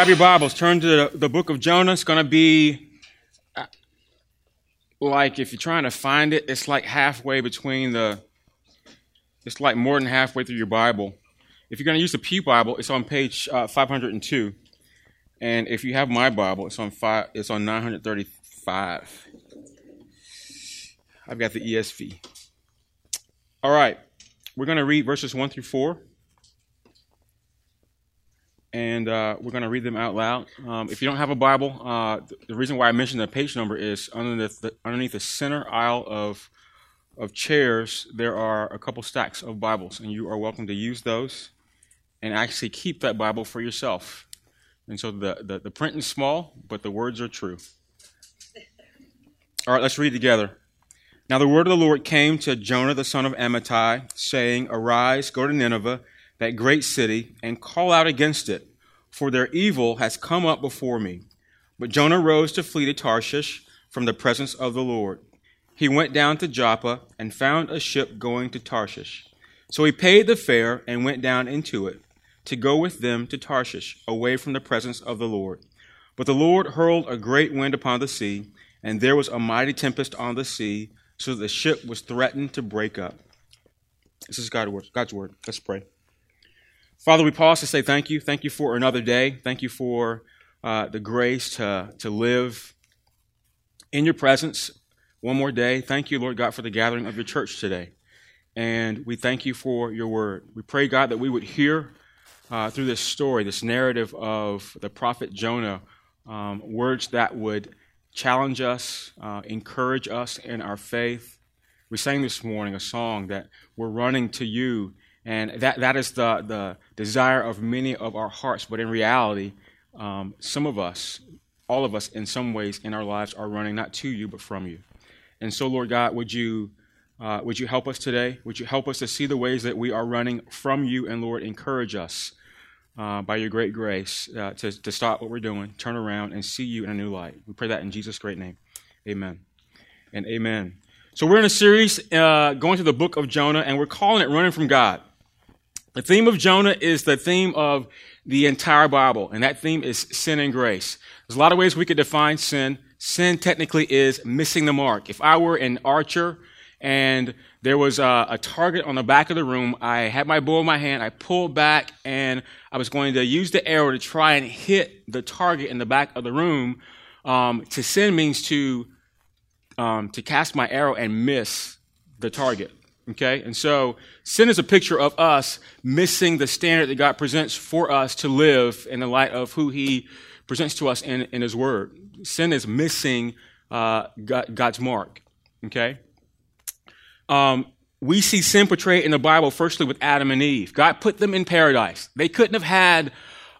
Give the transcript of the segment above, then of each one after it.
Grab your Bibles. Turn to the, the book of Jonah. It's going to be uh, like if you're trying to find it, it's like halfway between the. It's like more than halfway through your Bible. If you're going to use the Pew Bible, it's on page uh, 502, and if you have my Bible, it's on five. It's on 935. I've got the ESV. All right, we're going to read verses one through four and uh, we're going to read them out loud. Um, if you don't have a Bible, uh, the reason why I mentioned the page number is underneath the, underneath the center aisle of of chairs, there are a couple stacks of Bibles, and you are welcome to use those and actually keep that Bible for yourself. And so the, the, the print is small, but the words are true. All right, let's read together. Now the word of the Lord came to Jonah the son of Amittai, saying, Arise, go to Nineveh that great city, and call out against it, for their evil has come up before me. But Jonah rose to flee to Tarshish from the presence of the Lord. He went down to Joppa and found a ship going to Tarshish. So he paid the fare and went down into it to go with them to Tarshish, away from the presence of the Lord. But the Lord hurled a great wind upon the sea, and there was a mighty tempest on the sea, so that the ship was threatened to break up. This is God's word. God's word. Let's pray. Father, we pause to say thank you. Thank you for another day. Thank you for uh, the grace to, to live in your presence one more day. Thank you, Lord God, for the gathering of your church today. And we thank you for your word. We pray, God, that we would hear uh, through this story, this narrative of the prophet Jonah, um, words that would challenge us, uh, encourage us in our faith. We sang this morning a song that we're running to you and that, that is the, the desire of many of our hearts. But in reality, um, some of us, all of us in some ways in our lives, are running not to you, but from you. And so, Lord God, would you, uh, would you help us today? Would you help us to see the ways that we are running from you? And Lord, encourage us uh, by your great grace uh, to, to stop what we're doing, turn around, and see you in a new light. We pray that in Jesus' great name. Amen. And amen. So, we're in a series uh, going through the book of Jonah, and we're calling it Running from God. The theme of Jonah is the theme of the entire Bible, and that theme is sin and grace. There's a lot of ways we could define sin. Sin technically is missing the mark. If I were an archer and there was a, a, target on the back of the room, I had my bow in my hand, I pulled back, and I was going to use the arrow to try and hit the target in the back of the room. Um, to sin means to um, to cast my arrow and miss the target. Okay? And so sin is a picture of us missing the standard that God presents for us to live in the light of who He presents to us in, in His Word. Sin is missing uh, God, God's mark. Okay? Um, we see sin portrayed in the Bible firstly with Adam and Eve. God put them in paradise. They couldn't have had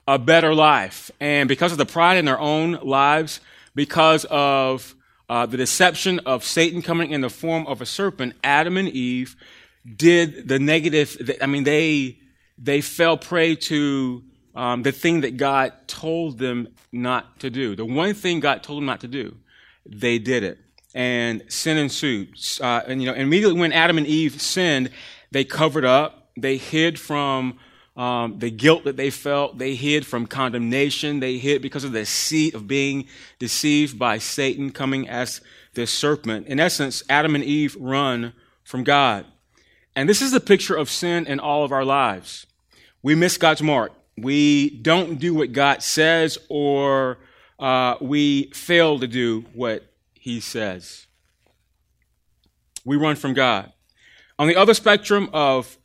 a better life. And because of the pride in their own lives, because of uh, the deception of Satan coming in the form of a serpent, Adam and Eve did the negative. I mean, they they fell prey to um, the thing that God told them not to do. The one thing God told them not to do, they did it, and sin ensued. Uh, and you know, immediately when Adam and Eve sinned, they covered up, they hid from um, the guilt that they felt. They hid from condemnation. They hid because of the seed of being deceived by Satan coming as the serpent. In essence, Adam and Eve run from God. And this is the picture of sin in all of our lives. We miss God's mark. We don't do what God says, or uh, we fail to do what He says. We run from God. On the other spectrum of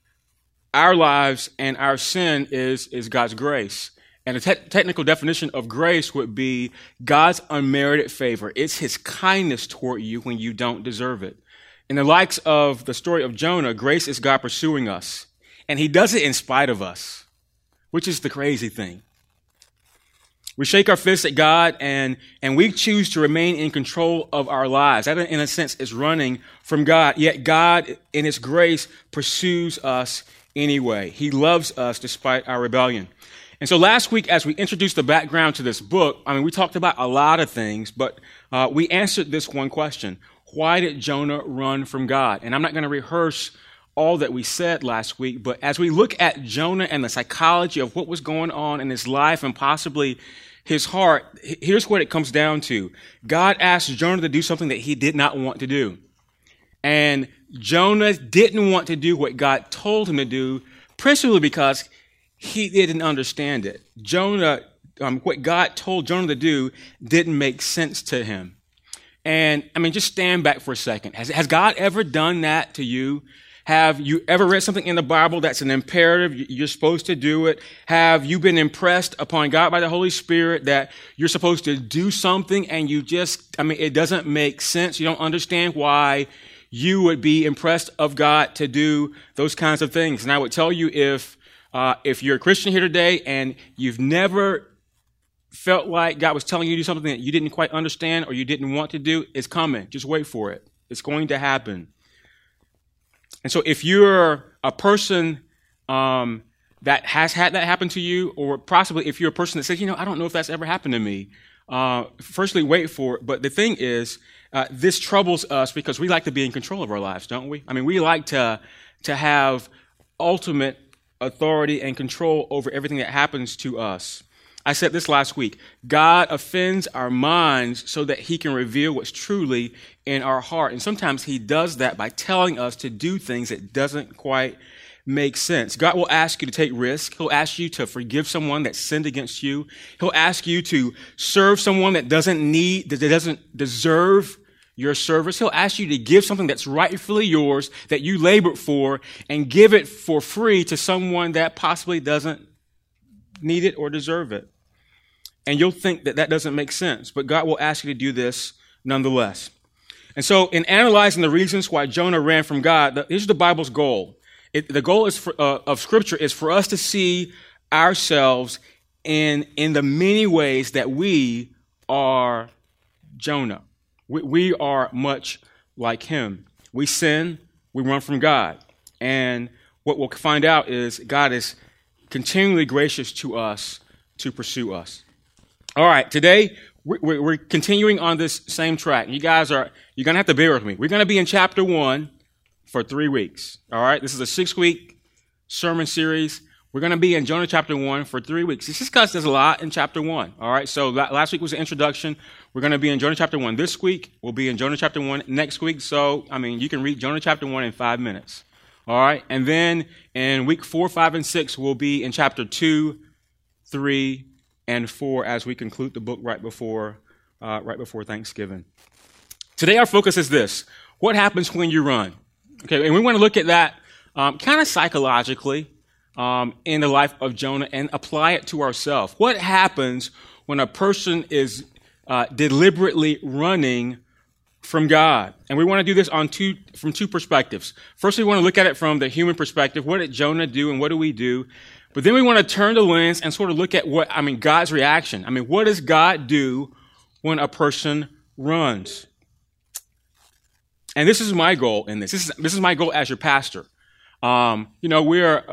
our lives and our sin is, is God's grace. And a te- technical definition of grace would be God's unmerited favor. It's his kindness toward you when you don't deserve it. In the likes of the story of Jonah, grace is God pursuing us. And he does it in spite of us, which is the crazy thing. We shake our fists at God and, and we choose to remain in control of our lives. That, in a sense, is running from God. Yet God, in His grace, pursues us anyway. He loves us despite our rebellion. And so last week, as we introduced the background to this book, I mean, we talked about a lot of things, but uh, we answered this one question Why did Jonah run from God? And I'm not going to rehearse all that we said last week, but as we look at Jonah and the psychology of what was going on in his life and possibly his heart, here's what it comes down to. God asked Jonah to do something that he did not want to do. And Jonah didn't want to do what God told him to do, principally because he didn't understand it. Jonah, um, what God told Jonah to do didn't make sense to him. And I mean, just stand back for a second. Has, has God ever done that to you? Have you ever read something in the Bible that's an imperative? You're supposed to do it. Have you been impressed upon God by the Holy Spirit that you're supposed to do something and you just, I mean, it doesn't make sense. You don't understand why you would be impressed of God to do those kinds of things. And I would tell you if, uh, if you're a Christian here today and you've never felt like God was telling you to do something that you didn't quite understand or you didn't want to do, it's coming. Just wait for it. It's going to happen. And so if you're a person um, that has had that happen to you, or possibly if you're a person that says, you know, I don't know if that's ever happened to me, uh, firstly, wait for it. But the thing is, uh, this troubles us because we like to be in control of our lives, don't we? I mean, we like to, to have ultimate authority and control over everything that happens to us. I said this last week. God offends our minds so that he can reveal what's truly in our heart. And sometimes he does that by telling us to do things that doesn't quite make sense. God will ask you to take risk. He'll ask you to forgive someone that sinned against you. He'll ask you to serve someone that doesn't need, that doesn't deserve your service. He'll ask you to give something that's rightfully yours, that you labored for, and give it for free to someone that possibly doesn't need it or deserve it. And you'll think that that doesn't make sense, but God will ask you to do this nonetheless. And so, in analyzing the reasons why Jonah ran from God, here's the Bible's goal. It, the goal is for, uh, of Scripture is for us to see ourselves in, in the many ways that we are Jonah. We, we are much like him. We sin, we run from God. And what we'll find out is God is continually gracious to us to pursue us. All right, today we're continuing on this same track. You guys are, you're going to have to bear with me. We're going to be in chapter one for three weeks. All right, this is a six week sermon series. We're going to be in Jonah chapter one for three weeks. This is because there's a lot in chapter one. All right, so last week was the introduction. We're going to be in Jonah chapter one this week. We'll be in Jonah chapter one next week. So, I mean, you can read Jonah chapter one in five minutes. All right, and then in week four, five, and six, we'll be in chapter two, three, and 4 as we conclude the book right before, uh, right before Thanksgiving. Today, our focus is this what happens when you run? Okay, and we want to look at that um, kind of psychologically um, in the life of Jonah and apply it to ourselves. What happens when a person is uh, deliberately running from God? And we want to do this on two, from two perspectives. First, we want to look at it from the human perspective. What did Jonah do and what do we do? But then we want to turn the lens and sort of look at what, I mean, God's reaction. I mean, what does God do when a person runs? And this is my goal in this. This is, this is my goal as your pastor. Um, you know, we're,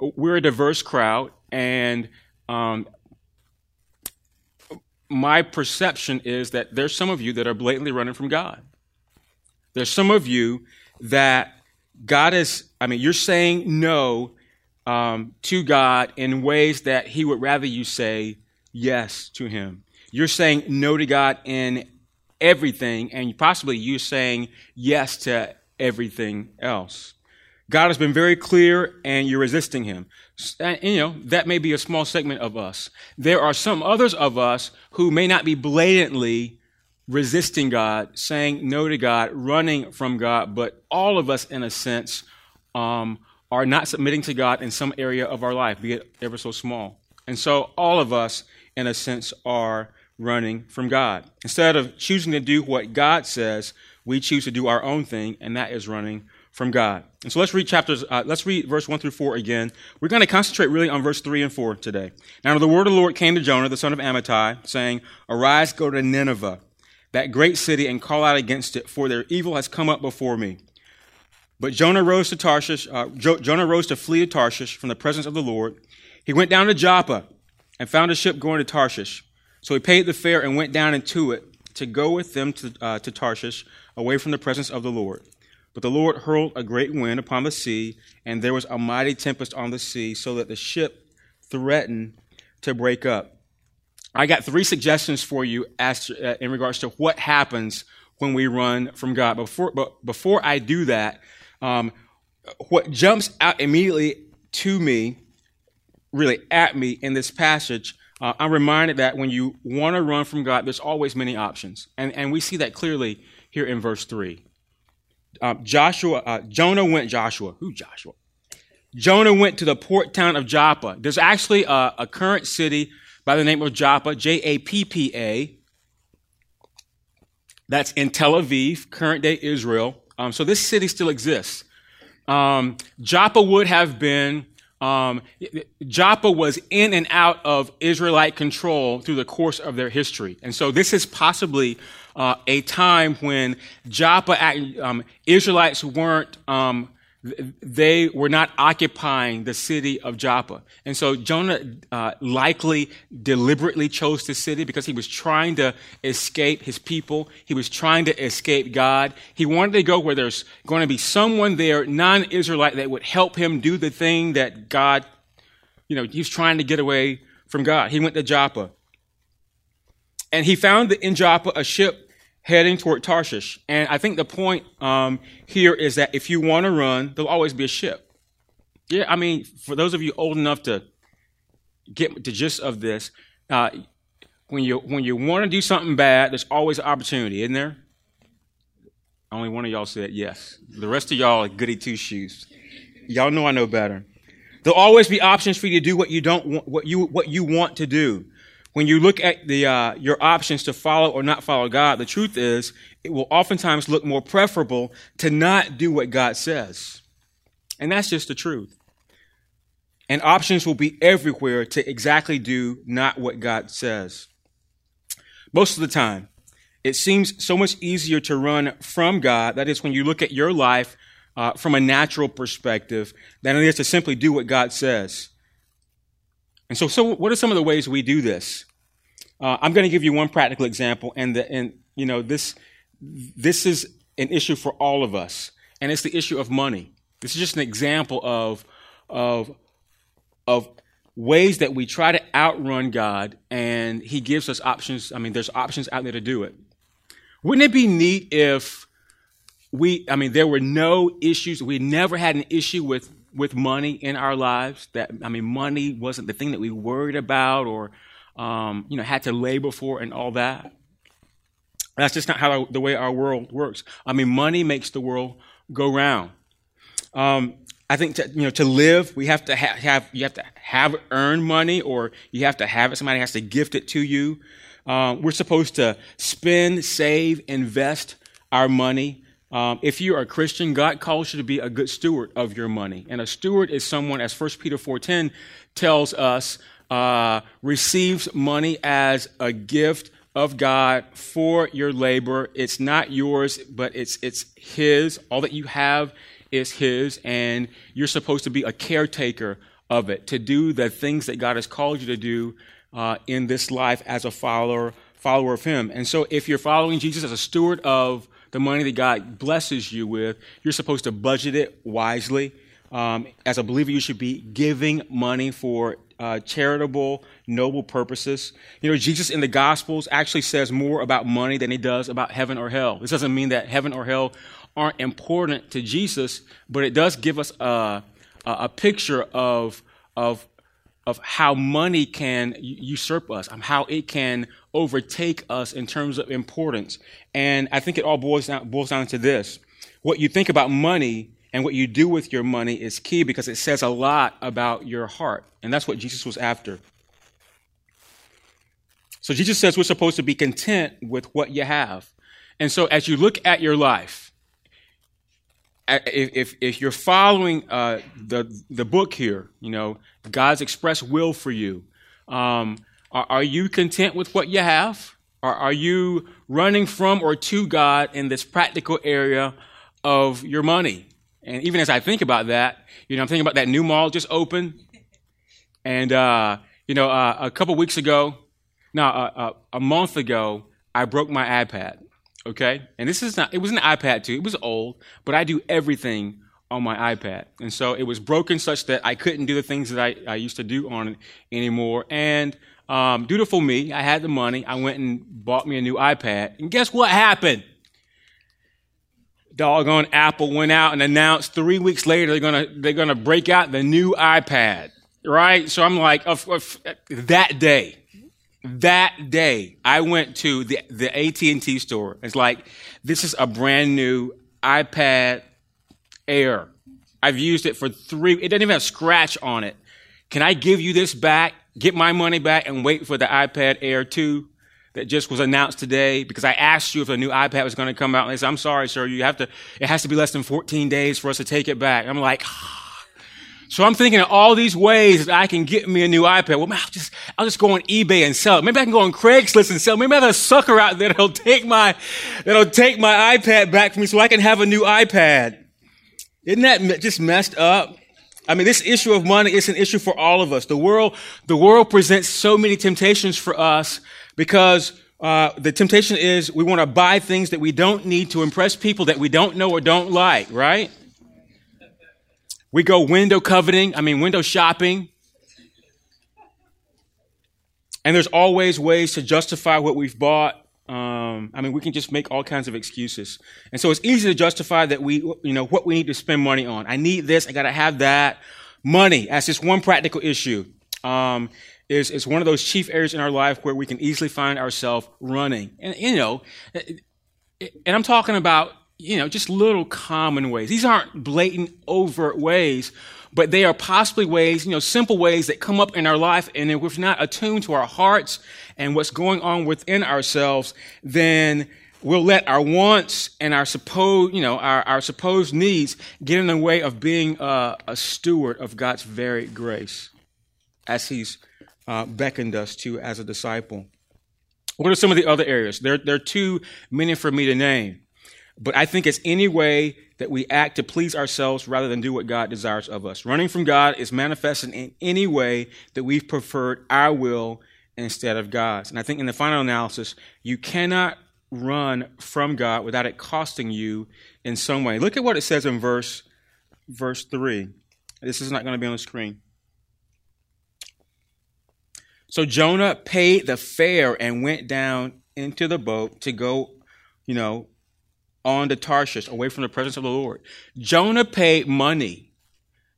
we're a diverse crowd, and um, my perception is that there's some of you that are blatantly running from God. There's some of you that God is, I mean, you're saying no um, to God in ways that He would rather you say yes to Him. You're saying no to God in everything, and possibly you're saying yes to everything else. God has been very clear, and you're resisting Him. And, you know, that may be a small segment of us. There are some others of us who may not be blatantly resisting God, saying no to God, running from God, but all of us, in a sense, um, are not submitting to God in some area of our life, be it ever so small. And so all of us, in a sense, are running from God. Instead of choosing to do what God says, we choose to do our own thing, and that is running from God. And so let's read chapters, uh, let's read verse 1 through 4 again. We're going to concentrate really on verse 3 and 4 today. Now the word of the Lord came to Jonah, the son of Amittai, saying, Arise, go to Nineveh, that great city, and call out against it, for their evil has come up before me. But Jonah rose to Tarshish. Uh, jo- Jonah rose to flee to Tarshish from the presence of the Lord. He went down to Joppa and found a ship going to Tarshish. So he paid the fare and went down into it to go with them to, uh, to Tarshish, away from the presence of the Lord. But the Lord hurled a great wind upon the sea, and there was a mighty tempest on the sea, so that the ship threatened to break up. I got three suggestions for you as to, uh, in regards to what happens when we run from God. Before, but before I do that, um, what jumps out immediately to me, really at me in this passage, uh, I'm reminded that when you want to run from God, there's always many options. And, and we see that clearly here in verse 3. Uh, Joshua, uh, Jonah went, Joshua, who Joshua? Jonah went to the port town of Joppa. There's actually a, a current city by the name of Joppa, J A P P A. That's in Tel Aviv, current day Israel. Um, so this city still exists. Um, Joppa would have been, um, Joppa was in and out of Israelite control through the course of their history. And so this is possibly uh, a time when Joppa, um, Israelites weren't um, they were not occupying the city of Joppa. And so Jonah uh, likely deliberately chose the city because he was trying to escape his people. He was trying to escape God. He wanted to go where there's going to be someone there, non Israelite, that would help him do the thing that God, you know, he was trying to get away from God. He went to Joppa. And he found in Joppa a ship heading toward Tarshish. And I think the point um, here is that if you want to run, there'll always be a ship. Yeah, I mean, for those of you old enough to get the gist of this, uh, when you when you want to do something bad, there's always an opportunity, isn't there? Only one of y'all said yes. The rest of y'all are goody two shoes. Y'all know I know better. There'll always be options for you to do what you don't want, what you what you want to do when you look at the, uh, your options to follow or not follow God, the truth is it will oftentimes look more preferable to not do what God says. And that's just the truth. And options will be everywhere to exactly do not what God says. Most of the time, it seems so much easier to run from God, that is, when you look at your life uh, from a natural perspective, than it is to simply do what God says. And so, so what are some of the ways we do this? Uh, I'm going to give you one practical example, and the, and you know this this is an issue for all of us, and it's the issue of money. This is just an example of of of ways that we try to outrun God, and He gives us options. I mean, there's options out there to do it. Wouldn't it be neat if we? I mean, there were no issues. We never had an issue with with money in our lives. That I mean, money wasn't the thing that we worried about or um, you know had to labor for and all that. That's just not how the way our world works. I mean, money makes the world go round. Um, I think to, you know to live, we have to ha- have you have to have earned money, or you have to have it. Somebody has to gift it to you. Uh, we're supposed to spend, save, invest our money. Um, if you are a Christian, God calls you to be a good steward of your money. And a steward is someone, as 1 Peter 4.10 tells us, uh, receives money as a gift of God for your labor. It's not yours, but it's, it's His. All that you have is His, and you're supposed to be a caretaker of it, to do the things that God has called you to do uh, in this life as a follower, follower of Him. And so if you're following Jesus as a steward of the money that God blesses you with, you're supposed to budget it wisely. Um, as a believer, you should be giving money for uh, charitable, noble purposes. You know, Jesus in the Gospels actually says more about money than he does about heaven or hell. This doesn't mean that heaven or hell aren't important to Jesus, but it does give us a, a picture of, of of how money can usurp us, um, how it can overtake us in terms of importance. And I think it all boils down, boils down to this. What you think about money and what you do with your money is key because it says a lot about your heart. And that's what Jesus was after. So Jesus says we're supposed to be content with what you have. And so as you look at your life, if, if, you're following uh, the, the book here, you know, God's express will for you, um, are, are, you content with what you have? Or are you running from or to God in this practical area of your money? And even as I think about that, you know, I'm thinking about that new mall just opened. And, uh, you know, uh, a couple weeks ago, no, uh, uh, a month ago, I broke my iPad. Okay? And this is not, it was an iPad too. It was old, but I do everything on my iPad. And so it was broken such that I couldn't do the things that I, I used to do on it anymore. And um, dutiful me, I had the money. I went and bought me a new iPad. And guess what happened? Doggone Apple went out and announced three weeks later they're gonna they're gonna break out the new iPad, right? So I'm like, that day, that day, I went to the the AT and T store. It's like this is a brand new iPad Air. I've used it for three. It doesn't even have scratch on it. Can I give you this back? Get my money back and wait for the iPad Air 2 that just was announced today because I asked you if a new iPad was going to come out. And they said, I'm sorry, sir. You have to, it has to be less than 14 days for us to take it back. I'm like. So I'm thinking of all these ways that I can get me a new iPad. Well, I'll just, I'll just go on eBay and sell it. Maybe I can go on Craigslist and sell it. Maybe I have a sucker out there that'll take my, that'll take my iPad back from me so I can have a new iPad. Isn't that just messed up? I mean, this issue of money is an issue for all of us. The world, the world presents so many temptations for us because uh, the temptation is we want to buy things that we don't need to impress people that we don't know or don't like, right? We go window coveting, I mean, window shopping. And there's always ways to justify what we've bought. Um, I mean, we can just make all kinds of excuses. And so it's easy to justify that we, you know, what we need to spend money on. I need this. I got to have that. Money as just one practical issue. Um, is, is one of those chief areas in our life where we can easily find ourselves running. And, you know, and I'm talking about, you know, just little common ways. These aren't blatant, overt ways, but they are possibly ways, you know, simple ways that come up in our life. And if we're not attuned to our hearts and what's going on within ourselves, then we'll let our wants and our supposed, you know, our, our supposed needs get in the way of being a, a steward of God's very grace as He's uh, beckoned us to as a disciple. What are some of the other areas? There, there are too many for me to name. But I think it's any way that we act to please ourselves rather than do what God desires of us. Running from God is manifested in any way that we've preferred our will instead of God's. And I think in the final analysis, you cannot run from God without it costing you in some way. Look at what it says in verse verse 3. This is not going to be on the screen. So Jonah paid the fare and went down into the boat to go, you know, on to Tarshish, away from the presence of the Lord. Jonah paid money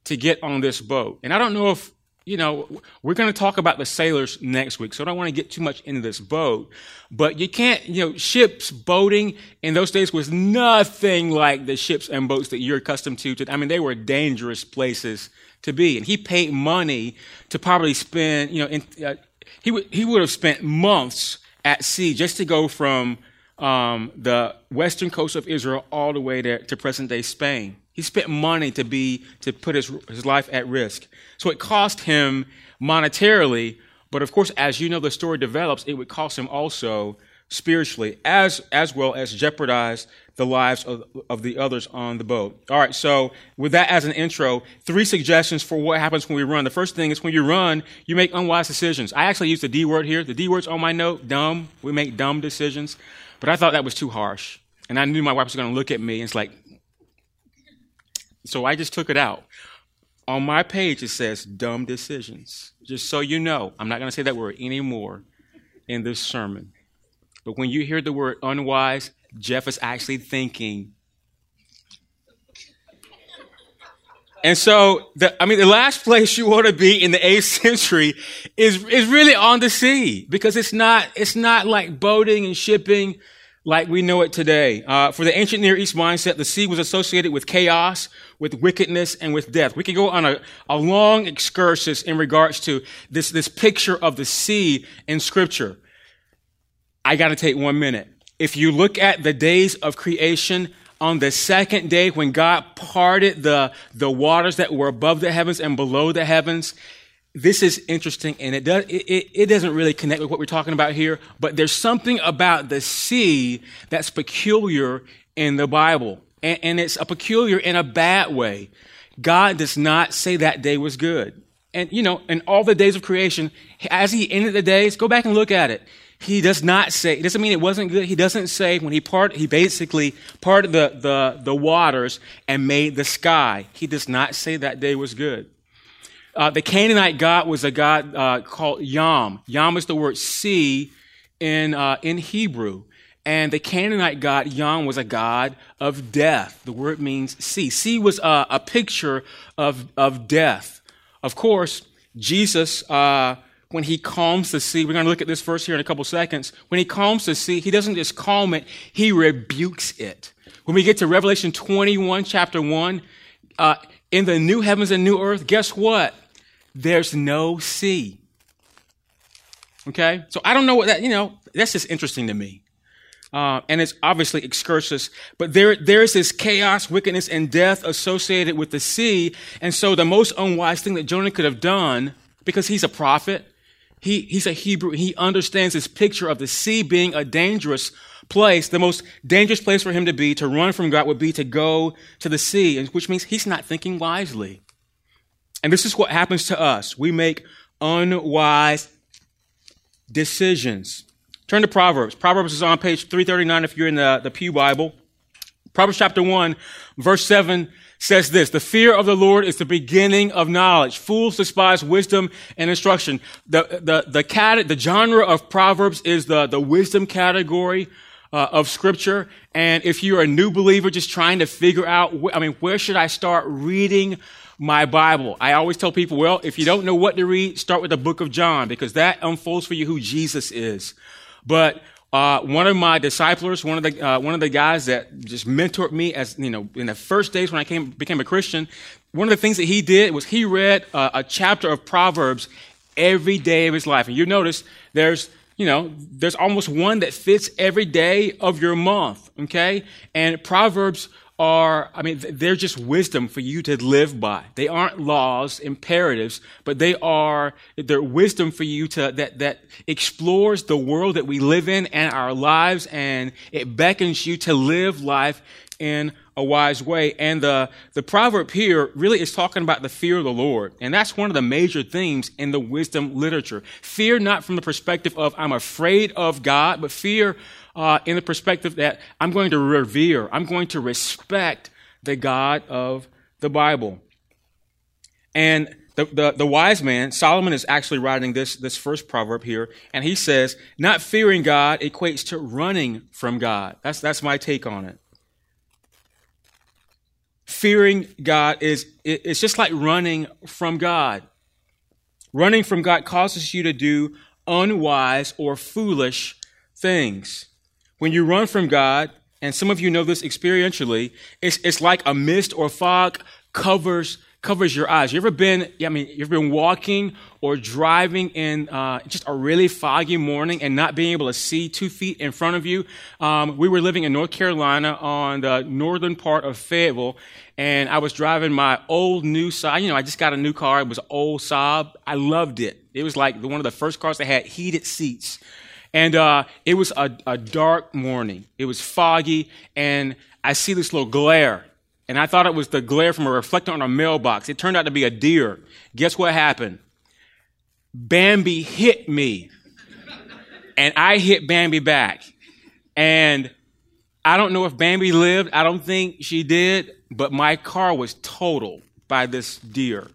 to get on this boat. And I don't know if, you know, we're going to talk about the sailors next week, so I don't want to get too much into this boat. But you can't, you know, ships, boating in those days was nothing like the ships and boats that you're accustomed to. I mean, they were dangerous places to be. And he paid money to probably spend, you know, in, uh, he, would, he would have spent months at sea just to go from um, the western coast of Israel all the way to, to present day Spain. He spent money to be to put his, his life at risk. So it cost him monetarily, but of course, as you know, the story develops, it would cost him also spiritually, as as well as jeopardize the lives of, of the others on the boat. All right, so with that as an intro, three suggestions for what happens when we run. The first thing is when you run, you make unwise decisions. I actually use the D word here. The D word's on my note, dumb. We make dumb decisions. But I thought that was too harsh. And I knew my wife was going to look at me and it's like, so I just took it out. On my page, it says dumb decisions. Just so you know, I'm not going to say that word anymore in this sermon. But when you hear the word unwise, Jeff is actually thinking. And so, the, I mean, the last place you want to be in the eighth century is, is really on the sea because it's not, it's not like boating and shipping like we know it today. Uh, for the ancient Near East mindset, the sea was associated with chaos, with wickedness, and with death. We can go on a, a long excursus in regards to this, this picture of the sea in scripture. I got to take one minute. If you look at the days of creation, on the second day when God parted the, the waters that were above the heavens and below the heavens, this is interesting and it, does, it, it doesn't really connect with what we're talking about here, but there's something about the sea that's peculiar in the Bible. And, and it's a peculiar in a bad way. God does not say that day was good. And, you know, in all the days of creation, as he ended the days, go back and look at it. He does not say, it doesn't mean it wasn't good. He doesn't say when he part, he basically parted the, the, the waters and made the sky. He does not say that day was good. Uh, the Canaanite god was a god uh, called Yam. Yam is the word sea in, uh, in Hebrew. And the Canaanite god Yam was a god of death. The word means sea. Sea was a, picture of, of death. Of course, Jesus, uh, when he calms the sea, we're going to look at this verse here in a couple seconds. When he calms the sea, he doesn't just calm it, he rebukes it. When we get to Revelation 21, chapter 1, uh, in the new heavens and new earth, guess what? There's no sea. Okay? So I don't know what that, you know, that's just interesting to me. Uh, and it's obviously excursus, but there, there's this chaos, wickedness, and death associated with the sea. And so the most unwise thing that Jonah could have done, because he's a prophet, he, he's a Hebrew, he understands this picture of the sea being a dangerous place. The most dangerous place for him to be, to run from God, would be to go to the sea, which means he's not thinking wisely. And this is what happens to us. We make unwise decisions. Turn to Proverbs. Proverbs is on page 339 if you're in the, the Pew Bible. Proverbs chapter 1, verse 7 says this The fear of the Lord is the beginning of knowledge. Fools despise wisdom and instruction. The, the, the, cat, the genre of Proverbs is the, the wisdom category uh, of Scripture. And if you're a new believer just trying to figure out, wh- I mean, where should I start reading my Bible? I always tell people, well, if you don't know what to read, start with the book of John because that unfolds for you who Jesus is. But uh, one of my disciplers, one of the uh, one of the guys that just mentored me as you know in the first days when I came became a Christian, one of the things that he did was he read uh, a chapter of Proverbs every day of his life. And you notice there's you know there's almost one that fits every day of your month. Okay, and Proverbs are, I mean, they're just wisdom for you to live by. They aren't laws, imperatives, but they are, they're wisdom for you to, that, that explores the world that we live in and our lives, and it beckons you to live life in a wise way. And the, the proverb here really is talking about the fear of the Lord. And that's one of the major themes in the wisdom literature. Fear not from the perspective of I'm afraid of God, but fear uh, in the perspective that I'm going to revere, I'm going to respect the God of the Bible. And the, the, the, wise man, Solomon is actually writing this, this first proverb here, and he says, not fearing God equates to running from God. That's, that's my take on it. Fearing God is, it, it's just like running from God. Running from God causes you to do unwise or foolish things. When you run from God, and some of you know this experientially, it's, it's like a mist or fog covers covers your eyes. You ever been, I mean, you've been walking or driving in uh, just a really foggy morning and not being able to see two feet in front of you? Um, we were living in North Carolina on the northern part of Fayetteville, and I was driving my old new Saab. You know, I just got a new car. It was old Saab. I loved it. It was like one of the first cars that had heated seats. And uh, it was a, a dark morning. It was foggy, and I see this little glare. And I thought it was the glare from a reflector on a mailbox. It turned out to be a deer. Guess what happened? Bambi hit me. and I hit Bambi back. And I don't know if Bambi lived. I don't think she did. But my car was totaled by this deer.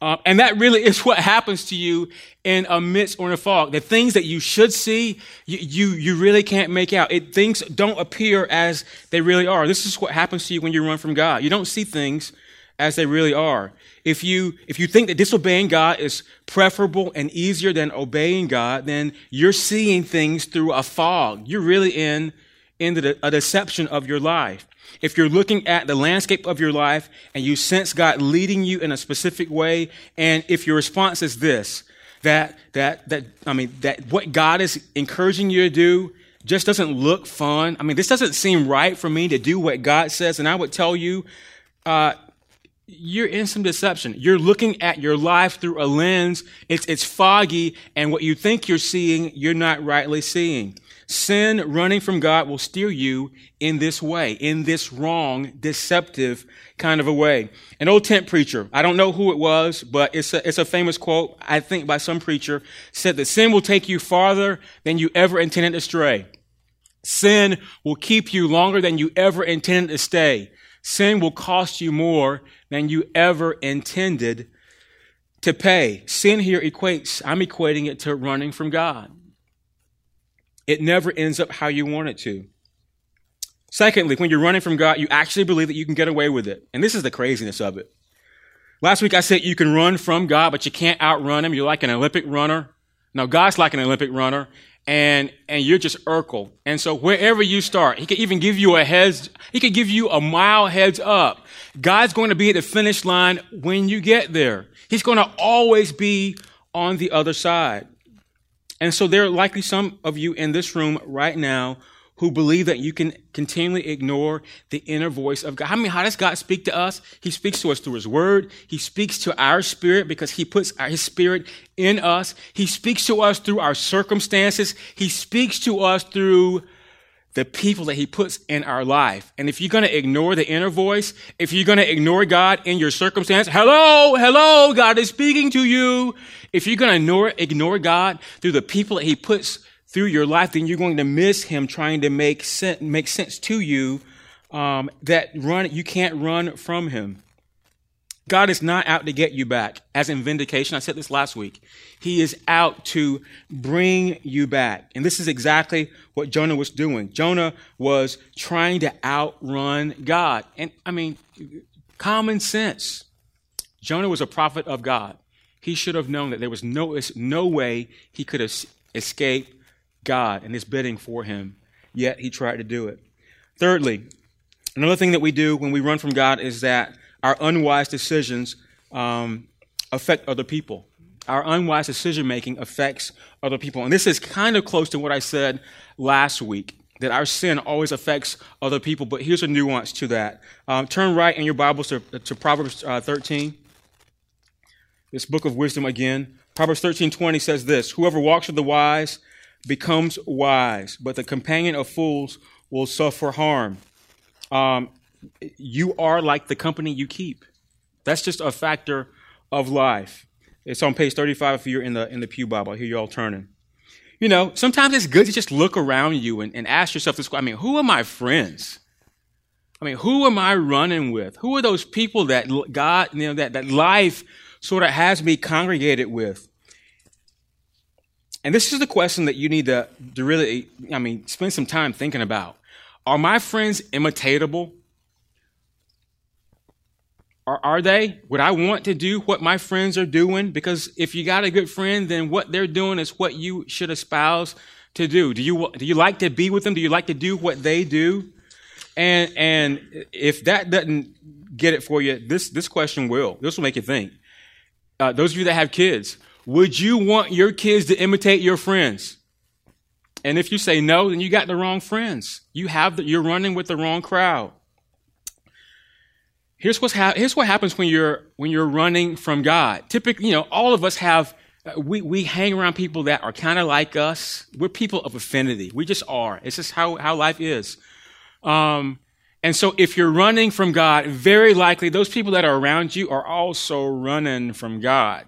Uh, and that really is what happens to you in a mist or in a fog. The things that you should see, you, you, you really can't make out. It, things don't appear as they really are. This is what happens to you when you run from God. You don't see things as they really are. If you, if you think that disobeying God is preferable and easier than obeying God, then you're seeing things through a fog. You're really in, in the, a deception of your life. If you're looking at the landscape of your life and you sense God leading you in a specific way, and if your response is this, that, that, that, I mean, that what God is encouraging you to do just doesn't look fun. I mean, this doesn't seem right for me to do what God says. And I would tell you, uh, you're in some deception. You're looking at your life through a lens. It's, it's foggy, and what you think you're seeing, you're not rightly seeing. Sin running from God will steer you in this way, in this wrong, deceptive kind of a way. An old tent preacher, I don't know who it was, but it's a, it's a famous quote, I think by some preacher, said that sin will take you farther than you ever intended to stray. Sin will keep you longer than you ever intended to stay. Sin will cost you more than you ever intended to pay. Sin here equates, I'm equating it to running from God. It never ends up how you want it to. Secondly, when you're running from God, you actually believe that you can get away with it. And this is the craziness of it. Last week I said you can run from God, but you can't outrun him. You're like an Olympic runner. Now God's like an Olympic runner and, and you're just Urkel. And so wherever you start, he could even give you a heads, he could give you a mile heads up. God's going to be at the finish line when you get there. He's going to always be on the other side. And so there are likely some of you in this room right now who believe that you can continually ignore the inner voice of God. I mean, how does God speak to us? He speaks to us through His Word. He speaks to our spirit because He puts His Spirit in us. He speaks to us through our circumstances. He speaks to us through the people that he puts in our life. And if you're going to ignore the inner voice, if you're going to ignore God in your circumstance, hello, hello, God is speaking to you. If you're going to ignore, ignore God through the people that he puts through your life, then you're going to miss him trying to make sense, make sense to you, um, that run, you can't run from him. God is not out to get you back. As in vindication, I said this last week. He is out to bring you back. And this is exactly what Jonah was doing. Jonah was trying to outrun God. And I mean, common sense. Jonah was a prophet of God. He should have known that there was no, no way he could have escaped God and his bidding for him. Yet he tried to do it. Thirdly, another thing that we do when we run from God is that our unwise decisions um, affect other people. Our unwise decision making affects other people. And this is kind of close to what I said last week that our sin always affects other people. But here's a nuance to that. Um, turn right in your Bibles to, to Proverbs uh, 13. This book of wisdom again. Proverbs 13:20 says this: Whoever walks with the wise becomes wise, but the companion of fools will suffer harm. Um, you are like the company you keep. That's just a factor of life. It's on page 35 if you're in the in the Pew Bible. I hear you all turning. You know, sometimes it's good to just look around you and, and ask yourself this question. I mean, who are my friends? I mean, who am I running with? Who are those people that God, you know, that, that life sort of has me congregated with? And this is the question that you need to, to really, I mean, spend some time thinking about. Are my friends imitatable? Are, are they? Would I want to do what my friends are doing? Because if you got a good friend, then what they're doing is what you should espouse to do. Do you, do you like to be with them? Do you like to do what they do? And, and if that doesn't get it for you, this, this question will. This will make you think. Uh, those of you that have kids, would you want your kids to imitate your friends? And if you say no, then you got the wrong friends. You have the, you're running with the wrong crowd. Here's, what's ha- here's what happens when you're, when you're running from God. Typically, you know, all of us have, uh, we, we hang around people that are kind of like us. We're people of affinity. We just are. It's just how, how life is. Um, and so if you're running from God, very likely those people that are around you are also running from God.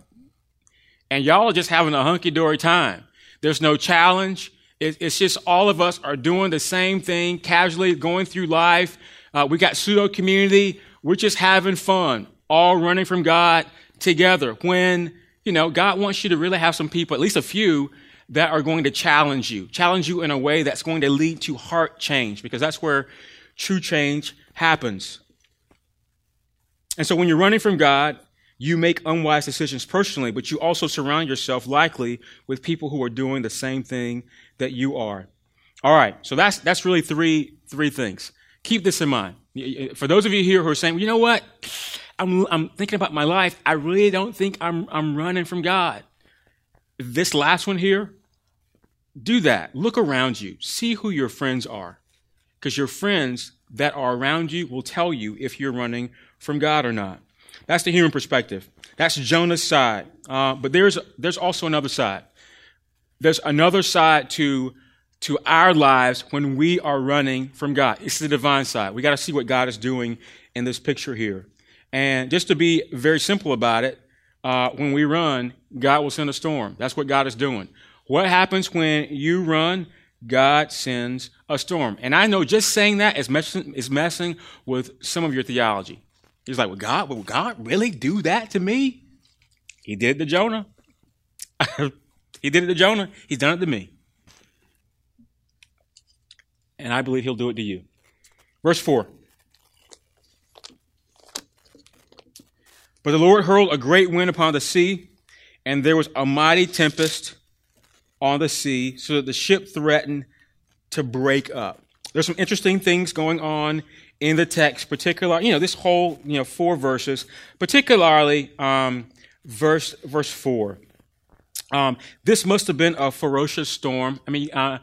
And y'all are just having a hunky dory time. There's no challenge. It's just all of us are doing the same thing, casually going through life. Uh, we got pseudo community. We're just having fun, all running from God together. When, you know, God wants you to really have some people, at least a few, that are going to challenge you, challenge you in a way that's going to lead to heart change, because that's where true change happens. And so when you're running from God, you make unwise decisions personally, but you also surround yourself likely with people who are doing the same thing that you are. All right. So that's, that's really three, three things. Keep this in mind. For those of you here who are saying, you know what? I'm, I'm thinking about my life. I really don't think I'm, I'm running from God. This last one here, do that. Look around you. See who your friends are. Because your friends that are around you will tell you if you're running from God or not. That's the human perspective. That's Jonah's side. Uh, but there's, there's also another side. There's another side to to our lives when we are running from God. It's the divine side. We got to see what God is doing in this picture here. And just to be very simple about it, uh, when we run, God will send a storm. That's what God is doing. What happens when you run? God sends a storm. And I know just saying that is messing, is messing with some of your theology. He's like, well, God, will God really do that to me? He did it to Jonah. he did it to Jonah. He's done it to me. And I believe he'll do it to you. Verse 4. But the Lord hurled a great wind upon the sea, and there was a mighty tempest on the sea, so that the ship threatened to break up. There's some interesting things going on in the text, particularly, you know, this whole, you know, four verses, particularly um, verse verse four. Um, this must have been a ferocious storm. I mean, uh,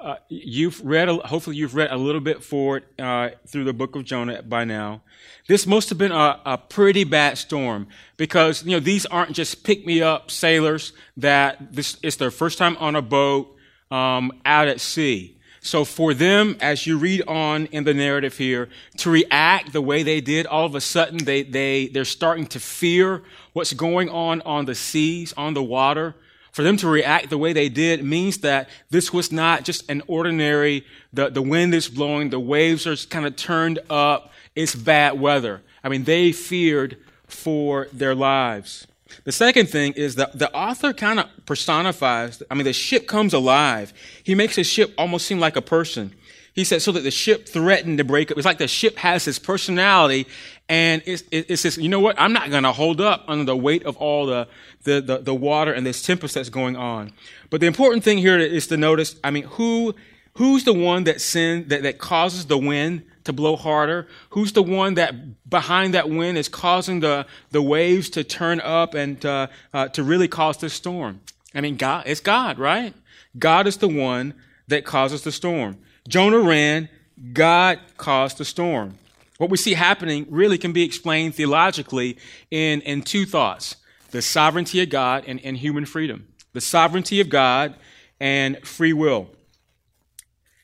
uh, you've read, hopefully, you've read a little bit for it uh, through the book of Jonah by now. This must have been a, a pretty bad storm because you know these aren't just pick me up sailors that this it's their first time on a boat um, out at sea. So for them, as you read on in the narrative here, to react the way they did, all of a sudden they they they're starting to fear what's going on on the seas, on the water. For them to react the way they did means that this was not just an ordinary, the, the wind is blowing, the waves are kind of turned up, it's bad weather. I mean, they feared for their lives. The second thing is that the author kind of personifies, I mean, the ship comes alive. He makes the ship almost seem like a person. He said, so that the ship threatened to break up. It's like the ship has this personality and it, it, it you know what? I'm not going to hold up under the weight of all the, the, the, the water and this tempest that's going on. But the important thing here is to notice, I mean, who, who's the one that sin, that, that causes the wind to blow harder? Who's the one that behind that wind is causing the, the waves to turn up and uh, uh, to really cause the storm? I mean, God, it's God, right? God is the one that causes the storm. Jonah ran, God caused the storm. What we see happening really can be explained theologically in, in two thoughts the sovereignty of God and, and human freedom. The sovereignty of God and free will.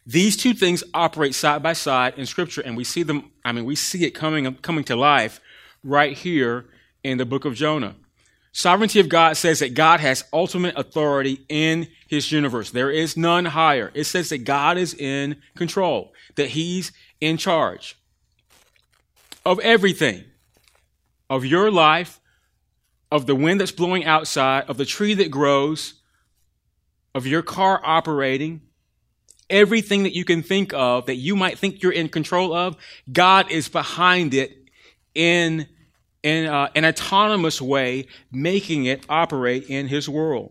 These two things operate side by side in Scripture, and we see them, I mean, we see it coming, coming to life right here in the book of Jonah. Sovereignty of God says that God has ultimate authority in his universe. There is none higher. It says that God is in control, that he's in charge of everything of your life, of the wind that's blowing outside, of the tree that grows, of your car operating, everything that you can think of that you might think you're in control of, God is behind it in, in uh, an autonomous way, making it operate in His world.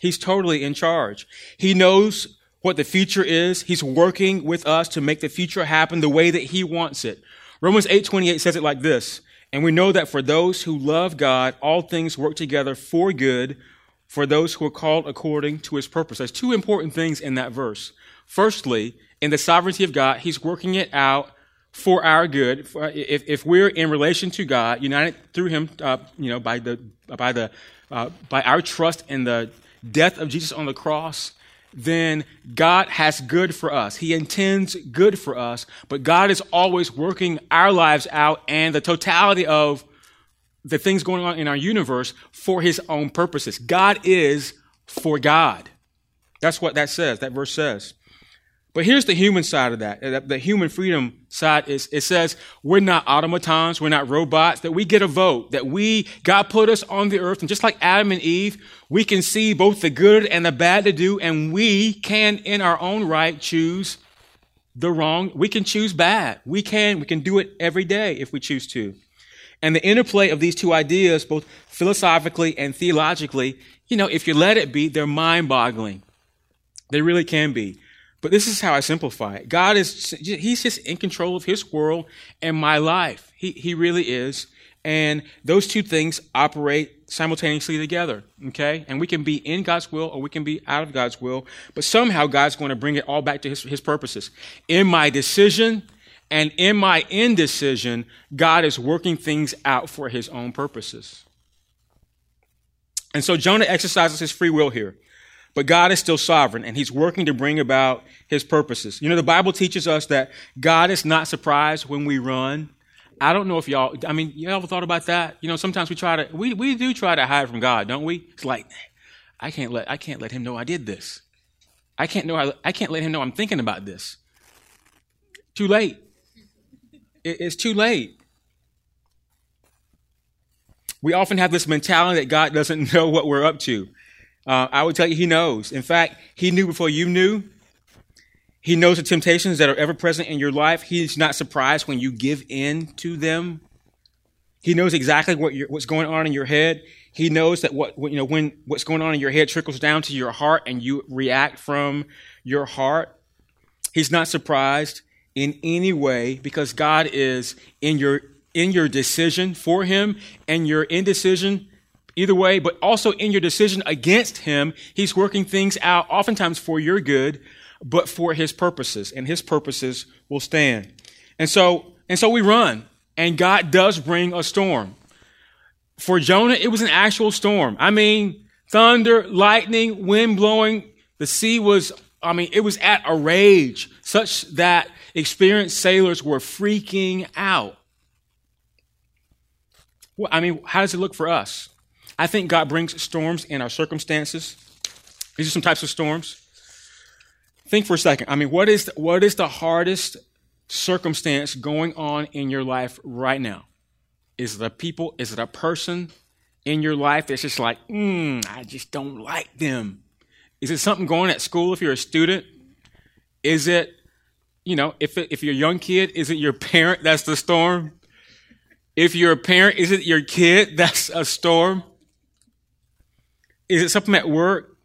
He's totally in charge. He knows what the future is. He's working with us to make the future happen the way that He wants it. Romans 8:28 says it like this, and we know that for those who love God, all things work together for good for those who are called according to his purpose. There's two important things in that verse. Firstly, in the sovereignty of God, he's working it out for our good. If, if we're in relation to God, united through him, uh, you know, by the, by the, uh, by our trust in the death of Jesus on the cross, then God has good for us. He intends good for us, but God is always working our lives out and the totality of the things going on in our universe for his own purposes. God is for God. That's what that says, that verse says. But here's the human side of uh, that. The human freedom side is it says we're not automatons, we're not robots, that we get a vote, that we, God put us on the earth, and just like Adam and Eve, we can see both the good and the bad to do, and we can, in our own right, choose the wrong. We can choose bad. We can, we can do it every day if we choose to. And the interplay of these two ideas, both philosophically and theologically, you know, if you let it be, they're mind boggling. They really can be. But this is how I simplify it. God is, He's just in control of His world and my life. He, he really is. And those two things operate simultaneously together. Okay? And we can be in God's will or we can be out of God's will. But somehow God's going to bring it all back to His, his purposes. In my decision and in my indecision, God is working things out for His own purposes. And so Jonah exercises his free will here. But God is still sovereign and he's working to bring about his purposes. You know, the Bible teaches us that God is not surprised when we run. I don't know if y'all, I mean, you ever thought about that? You know, sometimes we try to, we, we do try to hide from God, don't we? It's like, I can't let, I can't let him know I did this. I can't know, I, I can't let him know I'm thinking about this. Too late. It, it's too late. We often have this mentality that God doesn't know what we're up to. Uh, I would tell you, He knows. In fact, He knew before you knew. He knows the temptations that are ever present in your life. He's not surprised when you give in to them. He knows exactly what what's going on in your head. He knows that what you know when what's going on in your head trickles down to your heart and you react from your heart. He's not surprised in any way because God is in your in your decision for him and your indecision either way, but also in your decision against him, he's working things out oftentimes for your good, but for his purposes, and his purposes will stand. And so, and so we run, and God does bring a storm. For Jonah, it was an actual storm. I mean, thunder, lightning, wind blowing. The sea was, I mean, it was at a rage, such that experienced sailors were freaking out. Well, I mean, how does it look for us? I think God brings storms in our circumstances. These are some types of storms. Think for a second. I mean, what is the, what is the hardest circumstance going on in your life right now? Is it a people? Is it a person in your life that's just like, mm, I just don't like them? Is it something going at school if you're a student? Is it, you know, if, if you're a young kid, is it your parent that's the storm? If you're a parent, is it your kid that's a storm? Is it something at work?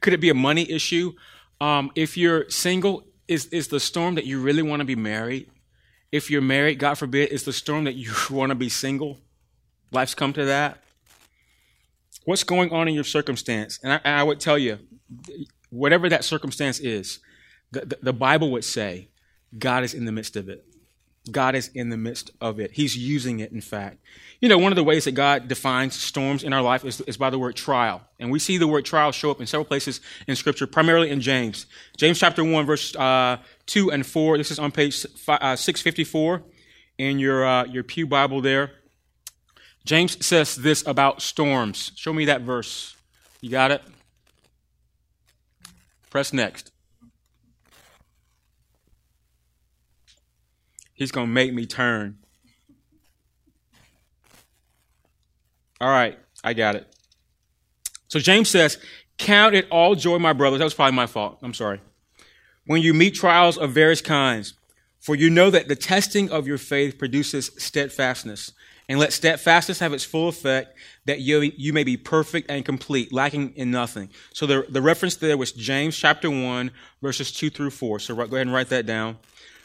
Could it be a money issue? Um, if you're single, is, is the storm that you really want to be married? If you're married, God forbid, is the storm that you want to be single? Life's come to that. What's going on in your circumstance? And I, and I would tell you, whatever that circumstance is, the, the, the Bible would say God is in the midst of it. God is in the midst of it. He's using it, in fact. You know, one of the ways that God defines storms in our life is, is, by the word trial. And we see the word trial show up in several places in Scripture, primarily in James. James chapter 1, verse uh, 2 and 4. This is on page uh, 654 in your, uh, your Pew Bible there. James says this about storms. Show me that verse. You got it? Press next. He's going to make me turn. All right, I got it. So James says, Count it all joy, my brothers. That was probably my fault. I'm sorry. When you meet trials of various kinds, for you know that the testing of your faith produces steadfastness. And let steadfastness have its full effect, that you, you may be perfect and complete, lacking in nothing. So the, the reference there was James chapter 1, verses 2 through 4. So go ahead and write that down.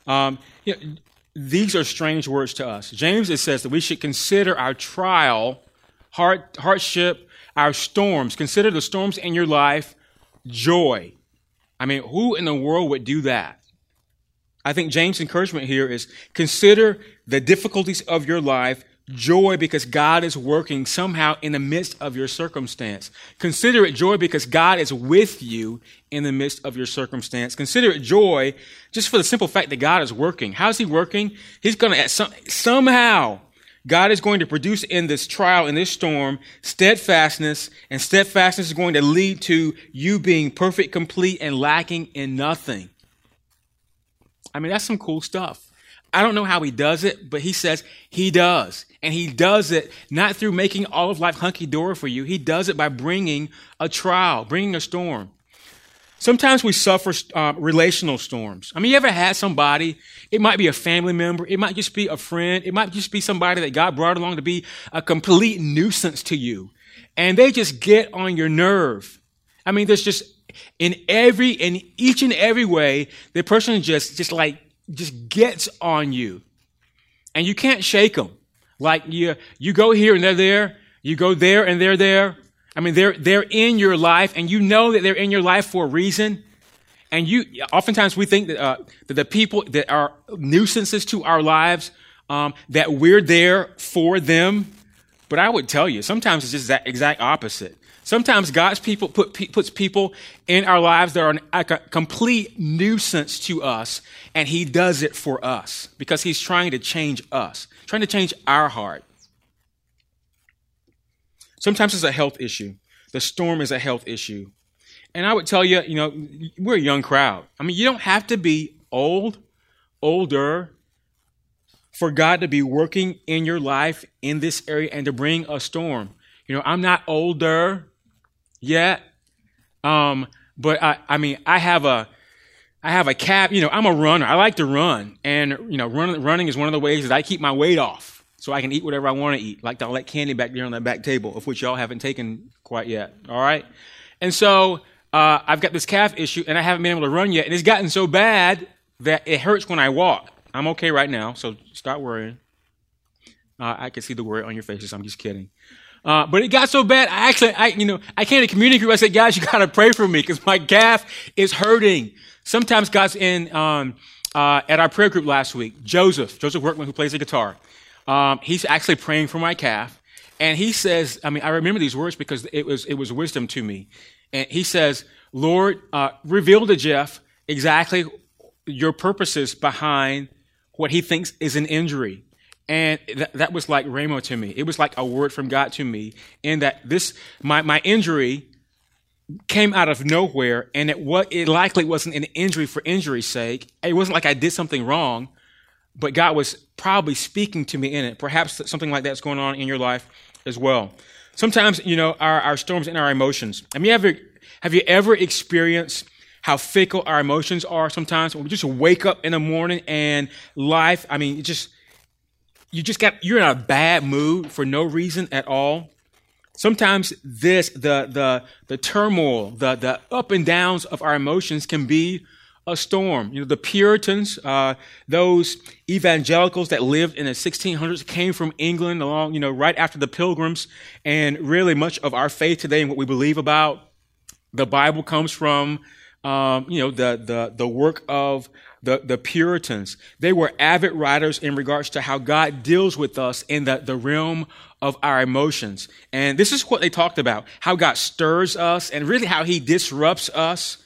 Um, you know, these are strange words to us. James, it says that we should consider our trial, hard, hardship, our storms. Consider the storms in your life joy. I mean, who in the world would do that? I think James' encouragement here is consider the difficulties of your life joy because God is working somehow in the midst of your circumstance. Consider it joy because God is with you in the midst of your circumstance. Consider it joy just for the simple fact that God is working. How's He working? He's going to, some, somehow, God is going to produce in this trial, in this storm, steadfastness, and steadfastness is going to lead to you being perfect, complete, and lacking in nothing. I mean, that's some cool stuff. I don't know how he does it, but he says he does. And he does it not through making all of life hunky dory for you. He does it by bringing a trial, bringing a storm. Sometimes we suffer uh, relational storms. I mean, you ever had somebody, it might be a family member, it might just be a friend, it might just be somebody that God brought along to be a complete nuisance to you. And they just get on your nerve. I mean, there's just, in every, in each and every way, the person just, just like just gets on you. And you can't shake them. Like you, you go here and they're there. You go there and they're there. I mean, they're, they're in your life and you know that they're in your life for a reason. And you, oftentimes we think that, uh, that the people that are nuisances to our lives, um, that we're there for them. But I would tell you, sometimes it's just that exact opposite. Sometimes God's people put, puts people in our lives that are an, a complete nuisance to us, and He does it for us because He's trying to change us, trying to change our heart. Sometimes it's a health issue. The storm is a health issue. And I would tell you, you know, we're a young crowd. I mean, you don't have to be old, older, for God to be working in your life in this area and to bring a storm. You know, I'm not older yet. Um, but I, I mean, I have a, I have a cap. You know, I'm a runner. I like to run, and you know, run, running is one of the ways that I keep my weight off, so I can eat whatever I want to eat. Like all that candy back there on that back table, of which y'all haven't taken quite yet. All right, and so uh, I've got this calf issue, and I haven't been able to run yet, and it's gotten so bad that it hurts when I walk. I'm okay right now, so stop worrying. Uh, I can see the worry on your faces. I'm just kidding. Uh, but it got so bad, I actually, I, you know, I came to community group. I said, guys, you gotta pray for me because my calf is hurting. Sometimes God's in, um, uh, at our prayer group last week, Joseph, Joseph Workman, who plays the guitar, um, he's actually praying for my calf. And he says, I mean, I remember these words because it was, it was wisdom to me. And he says, Lord, uh, reveal to Jeff exactly your purposes behind what he thinks is an injury. And th- that was like Rhema to me. It was like a word from God to me in that this, my, my injury came out of nowhere and it, what, it likely wasn't an injury for injury's sake. It wasn't like I did something wrong, but God was probably speaking to me in it. Perhaps something like that's going on in your life as well. Sometimes, you know, our, our storms and our emotions. Have you have you ever experienced how fickle our emotions are sometimes we just wake up in the morning and life, I mean, it just, you just got you're in a bad mood for no reason at all. Sometimes this the the the turmoil the the up and downs of our emotions can be a storm. You know the puritans uh, those evangelicals that lived in the 1600s came from england along you know right after the pilgrims. And really much of our faith today and what we believe about the bible comes from um, you know the the the work of the, the Puritans. They were avid writers in regards to how God deals with us in the, the realm of our emotions. And this is what they talked about, how God stirs us and really how he disrupts us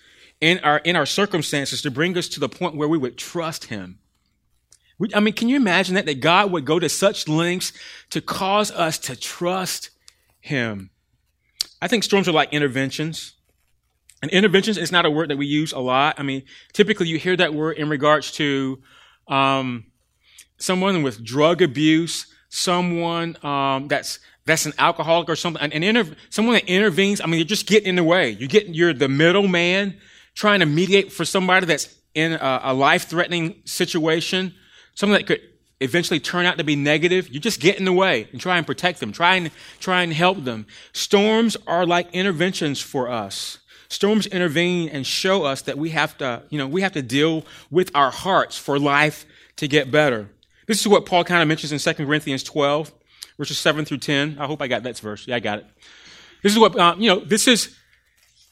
in our, in our circumstances to bring us to the point where we would trust him. I mean, can you imagine that? That God would go to such lengths to cause us to trust him. I think storms are like interventions. And interventions is not a word that we use a lot. I mean, typically you hear that word in regards to um, someone with drug abuse, someone um, that's that's an alcoholic or something, an, an inter- someone that intervenes. I mean, you just get in the way. You get you're the middleman trying to mediate for somebody that's in a, a life-threatening situation, something that could eventually turn out to be negative. You just get in the way and try and protect them. Try and try and help them. Storms are like interventions for us. Storms intervene and show us that we have to, you know, we have to deal with our hearts for life to get better. This is what Paul kind of mentions in 2 Corinthians 12, verses 7 through 10. I hope I got that verse. Yeah, I got it. This is what, uh, you know, this is,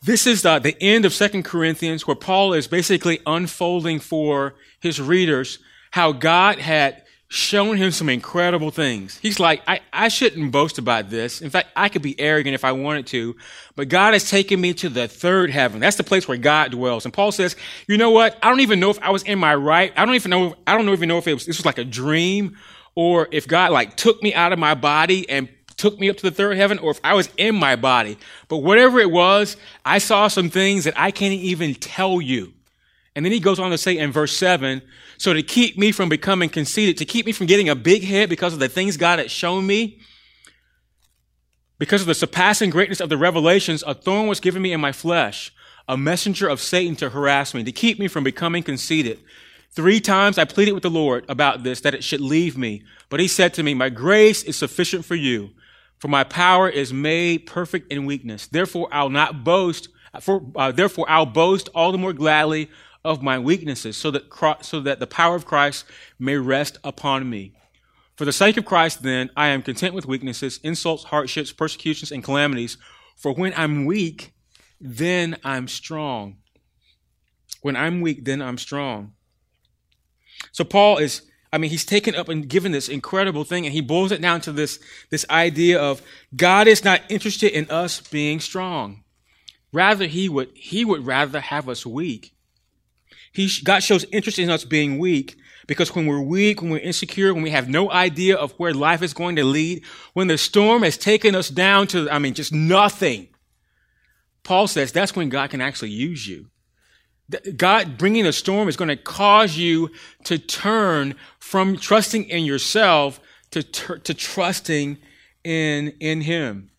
this is the, the end of 2 Corinthians where Paul is basically unfolding for his readers how God had shown him some incredible things. He's like, I, I shouldn't boast about this. In fact, I could be arrogant if I wanted to, but God has taken me to the third heaven. That's the place where God dwells. And Paul says, you know what? I don't even know if I was in my right. I don't even know, I don't even know if it was, this was like a dream or if God like took me out of my body and took me up to the third heaven or if I was in my body. But whatever it was, I saw some things that I can't even tell you. And then he goes on to say in verse 7 so to keep me from becoming conceited, to keep me from getting a big head because of the things God had shown me, because of the surpassing greatness of the revelations, a thorn was given me in my flesh, a messenger of Satan to harass me, to keep me from becoming conceited. Three times I pleaded with the Lord about this, that it should leave me. But he said to me, My grace is sufficient for you, for my power is made perfect in weakness. Therefore, I'll not boast, for, uh, therefore, I'll boast all the more gladly of my weaknesses, so that, so that the power of Christ may rest upon me. For the sake of Christ, then, I am content with weaknesses, insults, hardships, persecutions, and calamities. For when I'm weak, then I'm strong. When I'm weak, then I'm strong. So Paul is I mean, he's taken up and given this incredible thing, and he boils it down to this, this idea of God is not interested in us being strong. Rather, he would, he would rather have us weak. He, God shows interest in us being weak because when we're weak, when we're insecure, when we have no idea of where life is going to lead, when the storm has taken us down to, I mean, just nothing, Paul says that's when God can actually use you. God bringing a storm is going to cause you to turn from trusting in yourself to, to trusting in, in Him.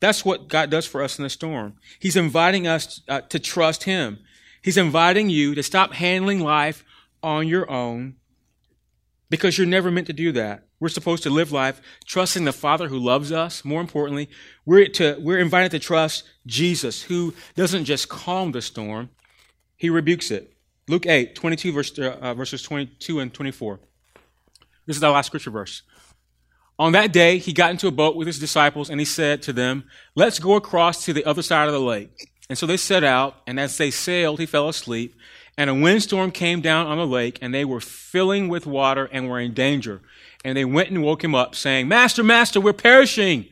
That's what God does for us in the storm. He's inviting us uh, to trust Him. He's inviting you to stop handling life on your own because you're never meant to do that. We're supposed to live life trusting the Father who loves us. More importantly, we're, to, we're invited to trust Jesus, who doesn't just calm the storm, he rebukes it. Luke 8, 22, verse, uh, verses 22 and 24. This is our last scripture verse. On that day, he got into a boat with his disciples and he said to them, Let's go across to the other side of the lake. And so they set out, and as they sailed, he fell asleep. And a windstorm came down on the lake, and they were filling with water and were in danger. And they went and woke him up, saying, Master, Master, we're perishing.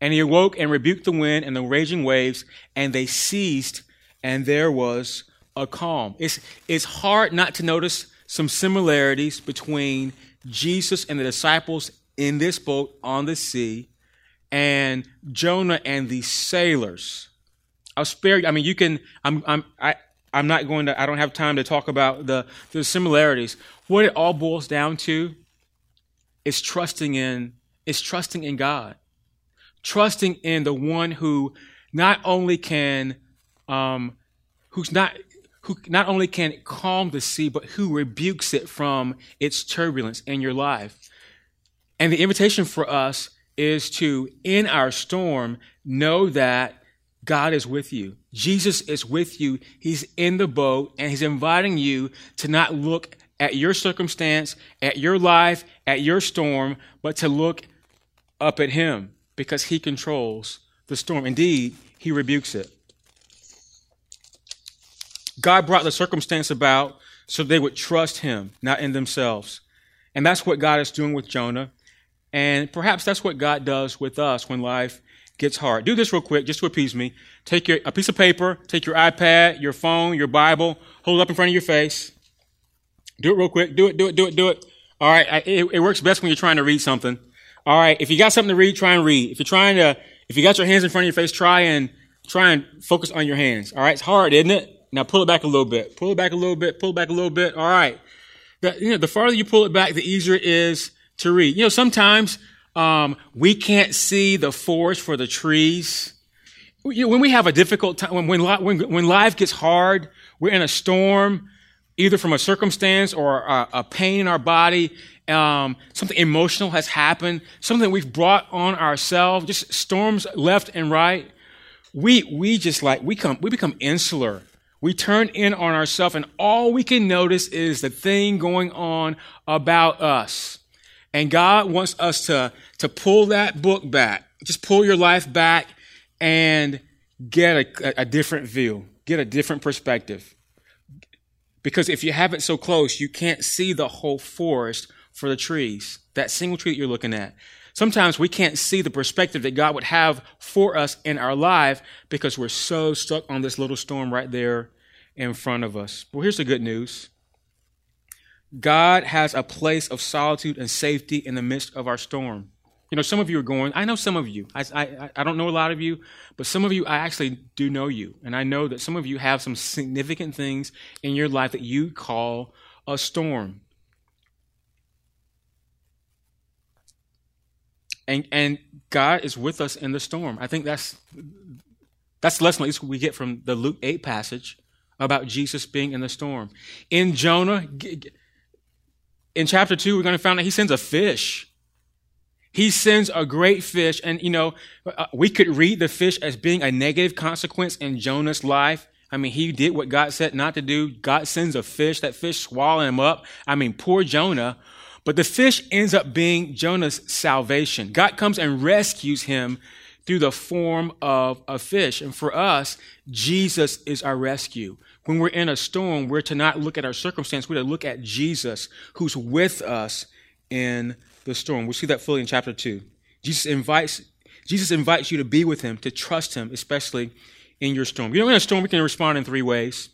And he awoke and rebuked the wind and the raging waves, and they ceased, and there was a calm. It's, it's hard not to notice some similarities between Jesus and the disciples in this boat on the sea and Jonah and the sailors. I'll spare you. I mean, you can, I'm, I'm, I, I'm not going to, I don't have time to talk about the, the similarities. What it all boils down to is trusting in is trusting in God, trusting in the one who not only can um, who's not who not only can calm the sea, but who rebukes it from its turbulence in your life. And the invitation for us is to, in our storm, know that God is with you. Jesus is with you. He's in the boat and he's inviting you to not look at your circumstance, at your life, at your storm, but to look up at Him because He controls the storm. Indeed, He rebukes it. God brought the circumstance about so they would trust Him, not in themselves. And that's what God is doing with Jonah. And perhaps that's what God does with us when life gets hard. Do this real quick, just to appease me. Take your, a piece of paper, take your iPad, your phone, your Bible, hold it up in front of your face. Do it real quick. Do it, do it, do it, do it. All right. I, it, it works best when you're trying to read something. All right. If you got something to read, try and read. If you're trying to, if you got your hands in front of your face, try and, try and focus on your hands. All right. It's hard, isn't it? Now pull it back a little bit. Pull it back a little bit. Pull it back a little bit. All right. The, you know, the farther you pull it back, the easier it is to read. You know, sometimes, um, we can't see the forest for the trees. When we have a difficult time, when, when, when life gets hard, we're in a storm, either from a circumstance or a, a pain in our body, um, something emotional has happened, something we've brought on ourselves, just storms left and right. We, we just like, we come, we become insular. We turn in on ourselves and all we can notice is the thing going on about us. And God wants us to, to pull that book back. Just pull your life back and get a, a different view, get a different perspective. Because if you have it so close, you can't see the whole forest for the trees, that single tree that you're looking at. Sometimes we can't see the perspective that God would have for us in our life because we're so stuck on this little storm right there in front of us. Well, here's the good news God has a place of solitude and safety in the midst of our storm. You know, some of you are going, I know some of you. I, I, I don't know a lot of you, but some of you, I actually do know you. And I know that some of you have some significant things in your life that you call a storm. And, and God is with us in the storm. I think that's, that's the lesson at least we get from the Luke 8 passage about Jesus being in the storm. In Jonah, in chapter 2, we're going to find out he sends a fish he sends a great fish, and you know, uh, we could read the fish as being a negative consequence in Jonah's life. I mean, he did what God said not to do. God sends a fish, that fish swallowing him up. I mean, poor Jonah. But the fish ends up being Jonah's salvation. God comes and rescues him through the form of a fish. And for us, Jesus is our rescue. When we're in a storm, we're to not look at our circumstance, we're to look at Jesus who's with us in the storm. We'll see that fully in chapter 2. Jesus invites, Jesus invites you to be with him, to trust him, especially in your storm. You know, in a storm, we can respond in three ways.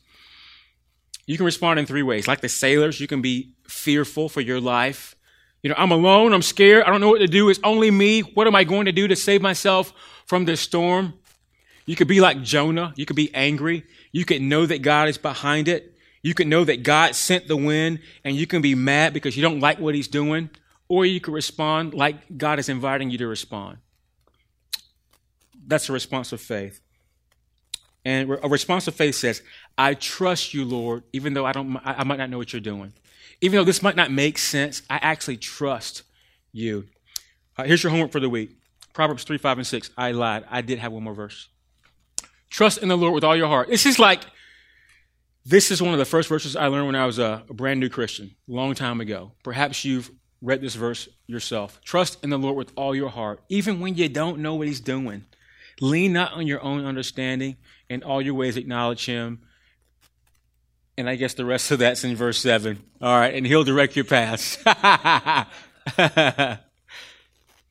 You can respond in three ways. Like the sailors, you can be fearful for your life. You know, I'm alone, I'm scared, I don't know what to do, it's only me. What am I going to do to save myself from this storm? You could be like Jonah, you could be angry, you could know that God is behind it. You could know that God sent the wind, and you can be mad because you don't like what he's doing, or you could respond like God is inviting you to respond. That's a response of faith. And a response of faith says, I trust you, Lord, even though I, don't, I might not know what you're doing. Even though this might not make sense, I actually trust you. Uh, here's your homework for the week Proverbs 3, 5, and 6. I lied. I did have one more verse. Trust in the Lord with all your heart. This is like, this is one of the first verses I learned when I was a, a brand new Christian, a long time ago. Perhaps you've read this verse yourself. Trust in the Lord with all your heart, even when you don't know what He's doing. Lean not on your own understanding. In all your ways, acknowledge Him. And I guess the rest of that's in verse 7. All right, and He'll direct your paths.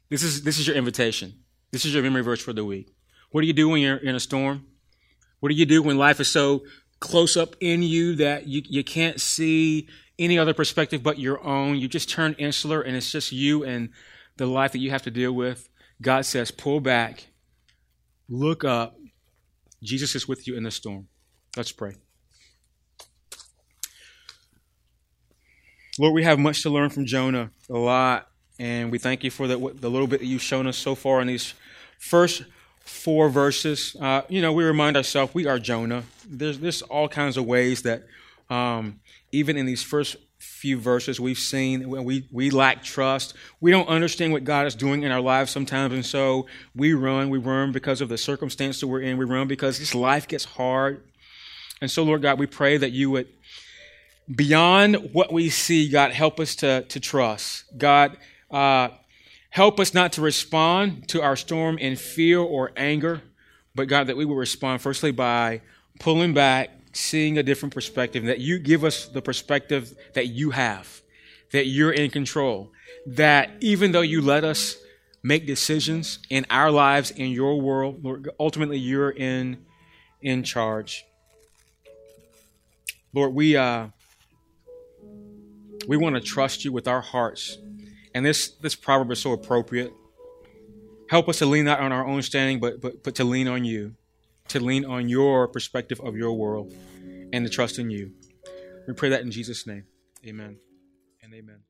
this, is, this is your invitation. This is your memory verse for the week. What do you do when you're in a storm? What do you do when life is so close up in you that you, you can't see any other perspective but your own? You just turn insular and it's just you and the life that you have to deal with. God says, pull back, look up. Jesus is with you in the storm. Let's pray. Lord, we have much to learn from Jonah, a lot, and we thank you for the, the little bit that you've shown us so far in these first four verses, uh, you know, we remind ourselves we are Jonah. There's, there's all kinds of ways that, um, even in these first few verses, we've seen we, we lack trust. We don't understand what God is doing in our lives sometimes, and so we run. We run because of the circumstance that we're in. We run because this life gets hard. And so, Lord God, we pray that you would, beyond what we see, God, help us to, to trust. God, uh, Help us not to respond to our storm in fear or anger, but God, that we will respond firstly by pulling back, seeing a different perspective, that you give us the perspective that you have, that you're in control, that even though you let us make decisions in our lives, in your world, Lord, ultimately you're in, in charge. Lord, we, uh, we want to trust you with our hearts. And this, this proverb is so appropriate. Help us to lean not on our own standing, but, but, but to lean on you, to lean on your perspective of your world, and to trust in you. We pray that in Jesus' name. Amen and amen.